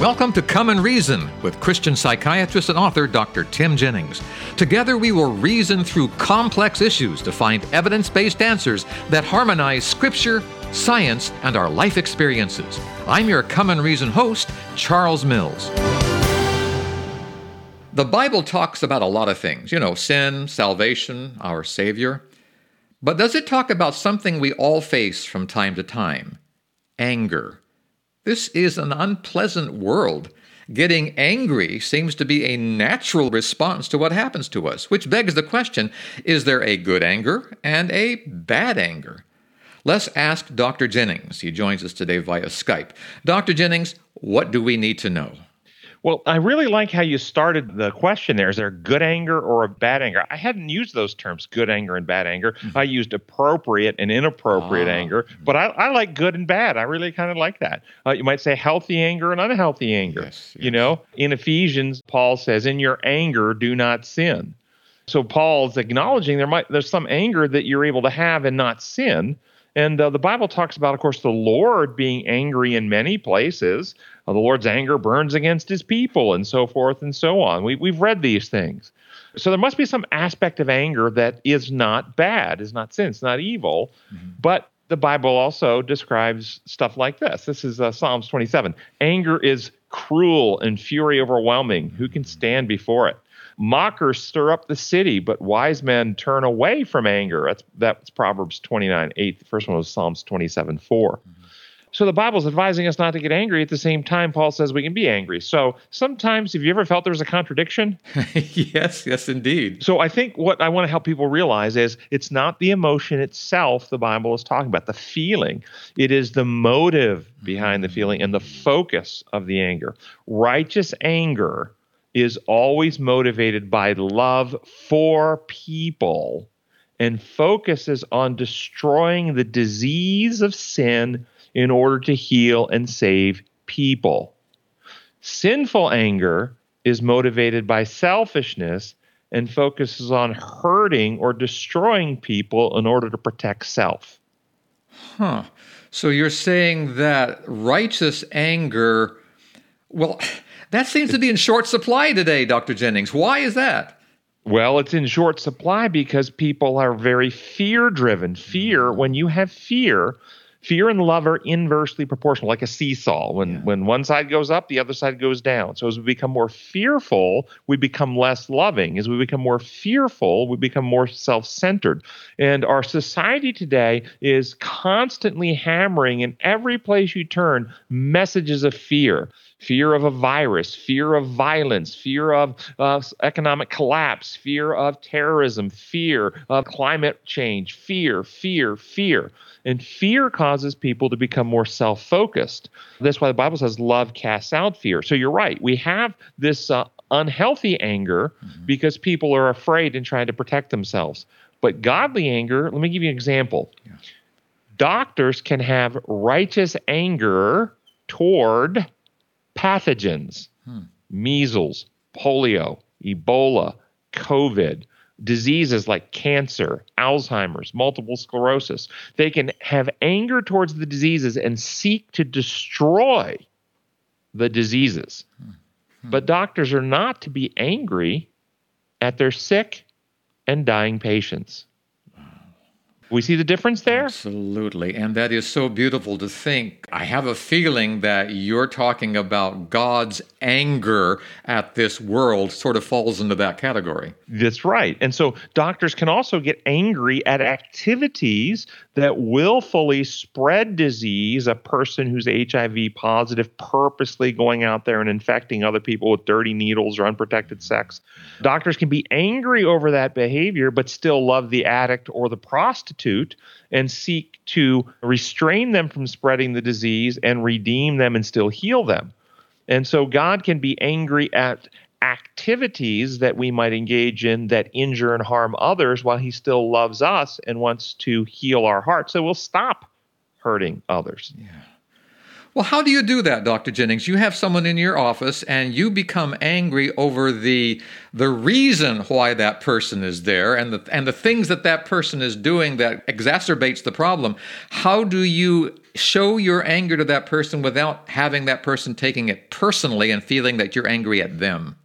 Welcome to Come and Reason with Christian psychiatrist and author Dr. Tim Jennings. Together, we will reason through complex issues to find evidence based answers that harmonize Scripture, science, and our life experiences. I'm your Come and Reason host, Charles Mills. The Bible talks about a lot of things, you know, sin, salvation, our Savior. But does it talk about something we all face from time to time? Anger. This is an unpleasant world. Getting angry seems to be a natural response to what happens to us, which begs the question is there a good anger and a bad anger? Let's ask Dr. Jennings. He joins us today via Skype. Dr. Jennings, what do we need to know? Well, I really like how you started the question there. Is there good anger or a bad anger? I hadn't used those terms, good anger and bad anger. Mm-hmm. I used appropriate and inappropriate ah. anger, but I, I, like good and bad. I really kind of like that. Uh, you might say healthy anger and unhealthy anger. Yes, yes. You know, in Ephesians, Paul says, In your anger, do not sin. So Paul's acknowledging there might there's some anger that you're able to have and not sin. And uh, the Bible talks about, of course, the Lord being angry in many places. Uh, the Lord's anger burns against his people, and so forth and so on. We, we've read these things. So there must be some aspect of anger that is not bad, is not sin, it's not evil. Mm-hmm. But the Bible also describes stuff like this. This is uh, Psalms 27. Anger is cruel and fury overwhelming. Who can stand before it? Mockers stir up the city, but wise men turn away from anger. That's that's Proverbs 29, 8. The first one was Psalms 27, 4. Mm-hmm. So the Bible's advising us not to get angry. At the same time, Paul says we can be angry. So sometimes, have you ever felt there's a contradiction? yes, yes, indeed. So I think what I want to help people realize is it's not the emotion itself the Bible is talking about, the feeling. It is the motive behind the feeling and the focus of the anger. Righteous anger is always motivated by love for people and focuses on destroying the disease of sin in order to heal and save people. Sinful anger is motivated by selfishness and focuses on hurting or destroying people in order to protect self. Huh. So you're saying that righteous anger, well, that seems to be in short supply today, Dr. Jennings. Why is that? Well, it's in short supply because people are very fear driven. Fear, when you have fear, fear and love are inversely proportional, like a seesaw. When yeah. when one side goes up, the other side goes down. So as we become more fearful, we become less loving. As we become more fearful, we become more self-centered. And our society today is constantly hammering in every place you turn messages of fear fear of a virus, fear of violence, fear of uh, economic collapse, fear of terrorism, fear of climate change, fear, fear, fear. And fear causes people to become more self focused. That's why the Bible says love casts out fear. So you're right. We have this uh, unhealthy anger mm-hmm. because people are afraid and trying to protect themselves. But godly anger, let me give you an example. Yeah. Doctors can have righteous anger toward pathogens, hmm. measles, polio, Ebola, COVID, diseases like cancer, Alzheimer's, multiple sclerosis. They can have anger towards the diseases and seek to destroy the diseases. Hmm. Hmm. But doctors are not to be angry at their sick and dying patients. We see the difference there? Absolutely. And that is so beautiful to think. I have a feeling that you're talking about God's anger at this world sort of falls into that category. That's right. And so doctors can also get angry at activities that willfully spread disease, a person who's HIV positive purposely going out there and infecting other people with dirty needles or unprotected sex. Doctors can be angry over that behavior, but still love the addict or the prostitute and seek to restrain them from spreading the disease and redeem them and still heal them. And so God can be angry at activities that we might engage in that injure and harm others while he still loves us and wants to heal our heart. So we'll stop hurting others. Yeah. Well, how do you do that, Dr. Jennings? You have someone in your office and you become angry over the the reason why that person is there and the and the things that that person is doing that exacerbates the problem. How do you show your anger to that person without having that person taking it personally and feeling that you're angry at them?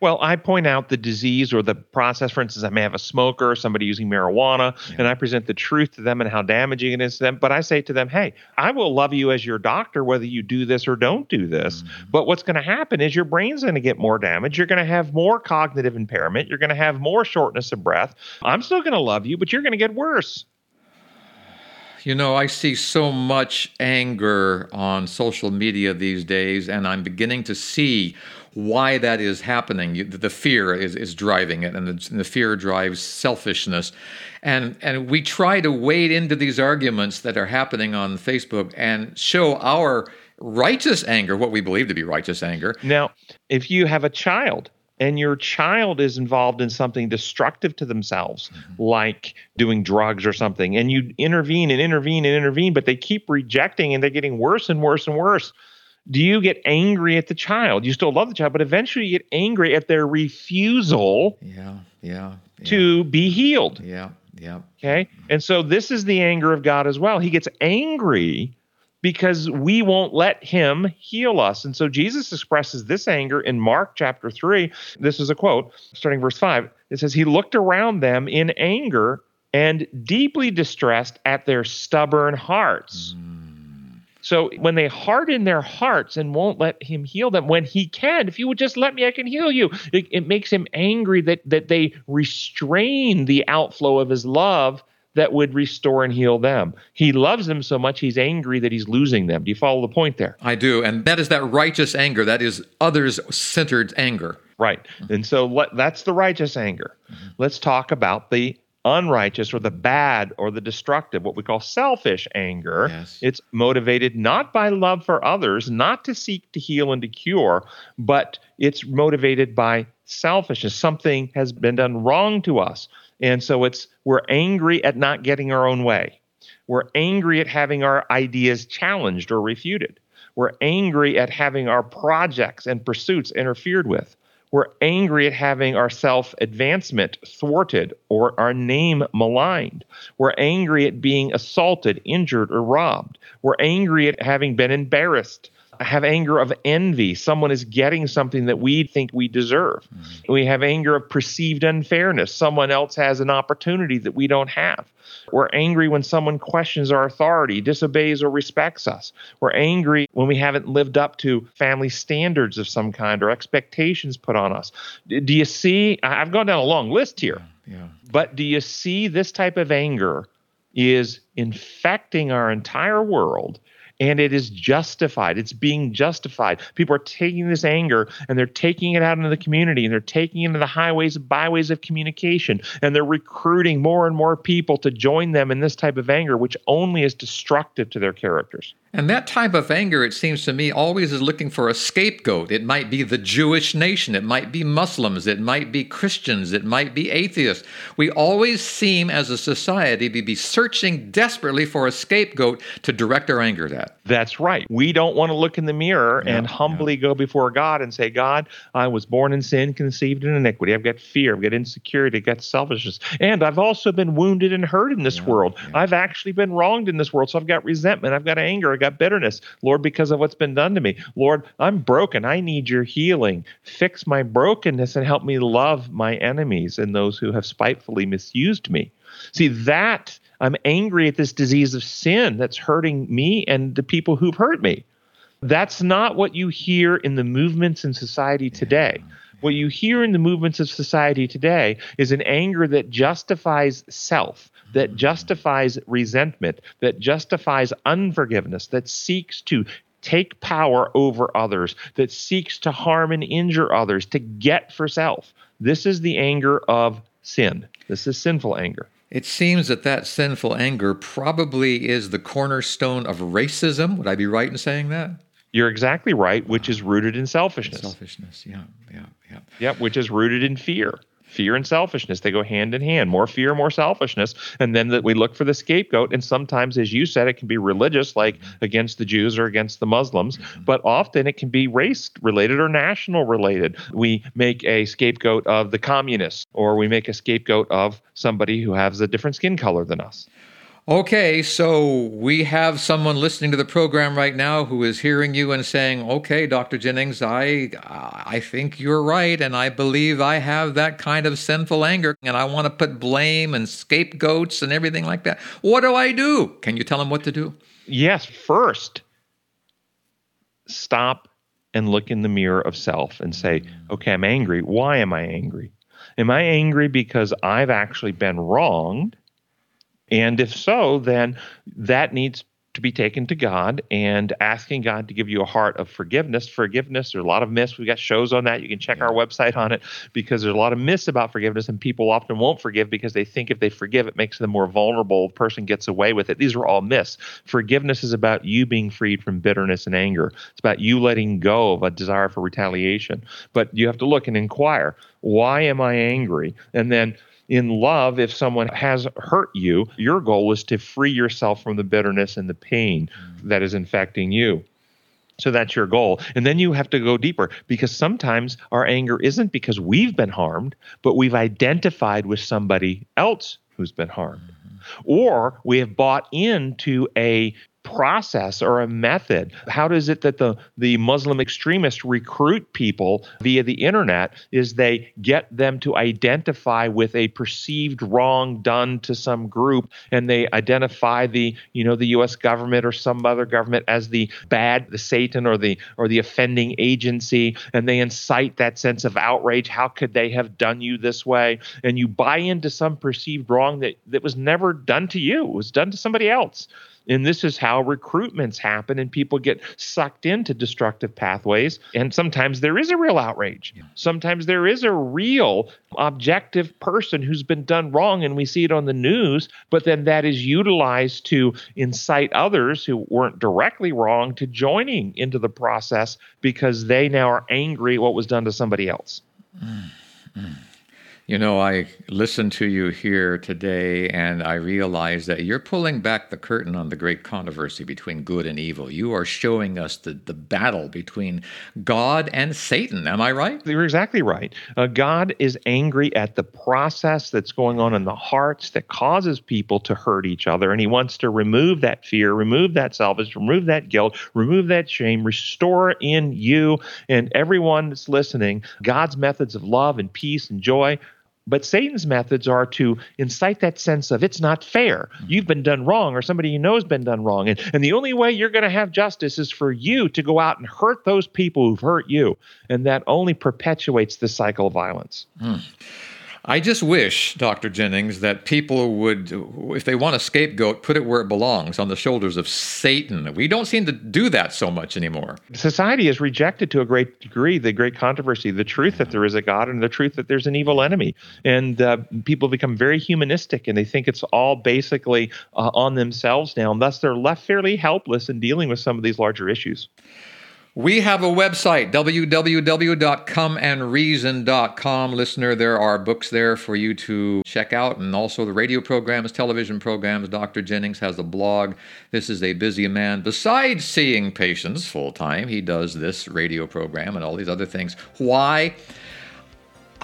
Well, I point out the disease or the process. For instance, I may have a smoker or somebody using marijuana, yeah. and I present the truth to them and how damaging it is to them. But I say to them, hey, I will love you as your doctor whether you do this or don't do this. Mm-hmm. But what's going to happen is your brain's going to get more damage. You're going to have more cognitive impairment. You're going to have more shortness of breath. I'm still going to love you, but you're going to get worse. You know, I see so much anger on social media these days, and I'm beginning to see why that is happening. You, the fear is, is driving it, and the, and the, fear drives selfishness. And, and we try to wade into these arguments that are happening on Facebook and show our righteous anger, what we believe to be righteous anger. Now, if you have a child and your child is involved in something destructive to themselves, mm-hmm. like doing drugs or something, and you intervene and intervene and intervene, but they keep rejecting and they're getting worse and worse and worse. Do you get angry at the child? You still love the child, but eventually you get angry at their refusal yeah, yeah, yeah. to be healed. Yeah, yeah. Okay. And so this is the anger of God as well. He gets angry because we won't let him heal us. And so Jesus expresses this anger in Mark chapter 3. This is a quote starting verse 5. It says, He looked around them in anger and deeply distressed at their stubborn hearts. Mm. So when they harden their hearts and won't let him heal them, when he can, if you would just let me, I can heal you. It, it makes him angry that that they restrain the outflow of his love that would restore and heal them. He loves them so much he's angry that he's losing them. Do you follow the point there? I do. And that is that righteous anger. That is others centered anger. Right. And so let, that's the righteous anger. Mm-hmm. Let's talk about the unrighteous or the bad or the destructive, what we call selfish anger. Yes. It's motivated not by love for others, not to seek to heal and to cure, but it's motivated by selfishness. Something has been done wrong to us. And so it's we're angry at not getting our own way. We're angry at having our ideas challenged or refuted. We're angry at having our projects and pursuits interfered with. We're angry at having our self advancement thwarted or our name maligned. We're angry at being assaulted, injured, or robbed. We're angry at having been embarrassed have anger of envy. Someone is getting something that we think we deserve. Mm-hmm. We have anger of perceived unfairness. Someone else has an opportunity that we don't have. We're angry when someone questions our authority, disobeys, or respects us. We're angry when we haven't lived up to family standards of some kind or expectations put on us. Do you see? I've gone down a long list here. Yeah. But do you see this type of anger is infecting our entire world and it is justified. It's being justified. People are taking this anger and they're taking it out into the community and they're taking it into the highways and byways of communication and they're recruiting more and more people to join them in this type of anger, which only is destructive to their characters. And that type of anger, it seems to me, always is looking for a scapegoat. It might be the Jewish nation, it might be Muslims, it might be Christians, it might be atheists. We always seem, as a society, to be searching desperately for a scapegoat to direct our anger at. That's right. We don't want to look in the mirror yeah, and humbly yeah. go before God and say, God, I was born in sin, conceived in iniquity. I've got fear, I've got insecurity, I've got selfishness. And I've also been wounded and hurt in this yeah, world. I've actually been wronged in this world. So I've got resentment, I've got anger, I've got bitterness, Lord, because of what's been done to me. Lord, I'm broken. I need your healing. Fix my brokenness and help me love my enemies and those who have spitefully misused me. See, that I'm angry at this disease of sin that's hurting me and the people who've hurt me. That's not what you hear in the movements in society today. What you hear in the movements of society today is an anger that justifies self, that mm. justifies resentment, that justifies unforgiveness, that seeks to take power over others, that seeks to harm and injure others, to get for self. This is the anger of sin. This is sinful anger. It seems that that sinful anger probably is the cornerstone of racism. Would I be right in saying that? You're exactly right, which is rooted in selfishness. Selfishness, yeah, yeah, yeah. Yep, which is rooted in fear fear and selfishness. They go hand in hand. More fear more selfishness. And then that we look for the scapegoat. And sometimes as you said it can be religious like against the jews or against the muslims. Mm-hmm. but often it can be race related or national related we make a scapegoat of the communists or we make a scapegoat of somebody who has a different skin color than us Okay, so we have someone listening to the program right now who is hearing you and saying, "Okay, Dr. Jennings, I I think you're right and I believe I have that kind of sinful anger and I want to put blame and scapegoats and everything like that. What do I do?" Can you tell them what to do? Yes, first stop and look in the mirror of self and say, "Okay, I'm angry. Why am I angry? Am I angry because I've actually been wronged?" And if so, then that needs to be taken to God and asking God to give you a heart of forgiveness. Forgiveness, there's a lot of myths. We've got shows on that. You can check our website on it because there's a lot of myths about forgiveness, and people often won't forgive because they think if they forgive, it makes them more vulnerable. The person gets away with it. These are all myths. Forgiveness is about you being freed from bitterness and anger. It's about you letting go of a desire for retaliation. But you have to look and inquire why am I angry? And then in love, if someone has hurt you, your goal is to free yourself from the bitterness and the pain mm. that is infecting you. So that's your goal. And then you have to go deeper because sometimes our anger isn't because we've been harmed, but we've identified with somebody else who's been harmed. Mm-hmm. Or we have bought into a process or a method? How does it that the, the Muslim extremists recruit people via the internet is they get them to identify with a perceived wrong done to some group and they identify the, you know, the US government or some other government as the bad, the Satan or the or the offending agency and they incite that sense of outrage. How could they have done you this way? And you buy into some perceived wrong that, that was never done to you. It was done to somebody else. And this is how recruitments happen, and people get sucked into destructive pathways. And sometimes there is a real outrage. Yeah. Sometimes there is a real objective person who's been done wrong, and we see it on the news, but then that is utilized to incite others who weren't directly wrong to joining into the process because they now are angry at what was done to somebody else. Mm-hmm. You know, I listen to you here today and I realize that you're pulling back the curtain on the great controversy between good and evil. You are showing us the, the battle between God and Satan. Am I right? You're exactly right. Uh, God is angry at the process that's going on in the hearts that causes people to hurt each other. And he wants to remove that fear, remove that selfish, remove that guilt, remove that shame, restore in you and everyone that's listening God's methods of love and peace and joy but Satan's methods are to incite that sense of it's not fair. You've been done wrong, or somebody you know has been done wrong. And, and the only way you're going to have justice is for you to go out and hurt those people who've hurt you. And that only perpetuates the cycle of violence. Mm. I just wish, Dr. Jennings, that people would, if they want a scapegoat, put it where it belongs, on the shoulders of Satan. We don't seem to do that so much anymore. Society has rejected to a great degree the great controversy, the truth that there is a God and the truth that there's an evil enemy. And uh, people become very humanistic and they think it's all basically uh, on themselves now. And thus they're left fairly helpless in dealing with some of these larger issues. We have a website, www.comeandreason.com. Listener, there are books there for you to check out, and also the radio programs, television programs. Dr. Jennings has a blog. This is a busy man. Besides seeing patients full time, he does this radio program and all these other things. Why?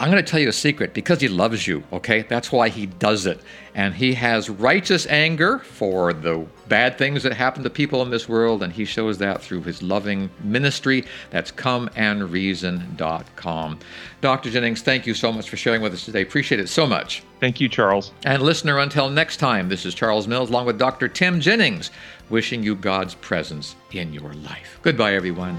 I'm going to tell you a secret because he loves you, okay? That's why he does it. And he has righteous anger for the bad things that happen to people in this world, and he shows that through his loving ministry. That's comeandreason.com. Dr. Jennings, thank you so much for sharing with us today. Appreciate it so much. Thank you, Charles. And listener, until next time, this is Charles Mills along with Dr. Tim Jennings, wishing you God's presence in your life. Goodbye, everyone.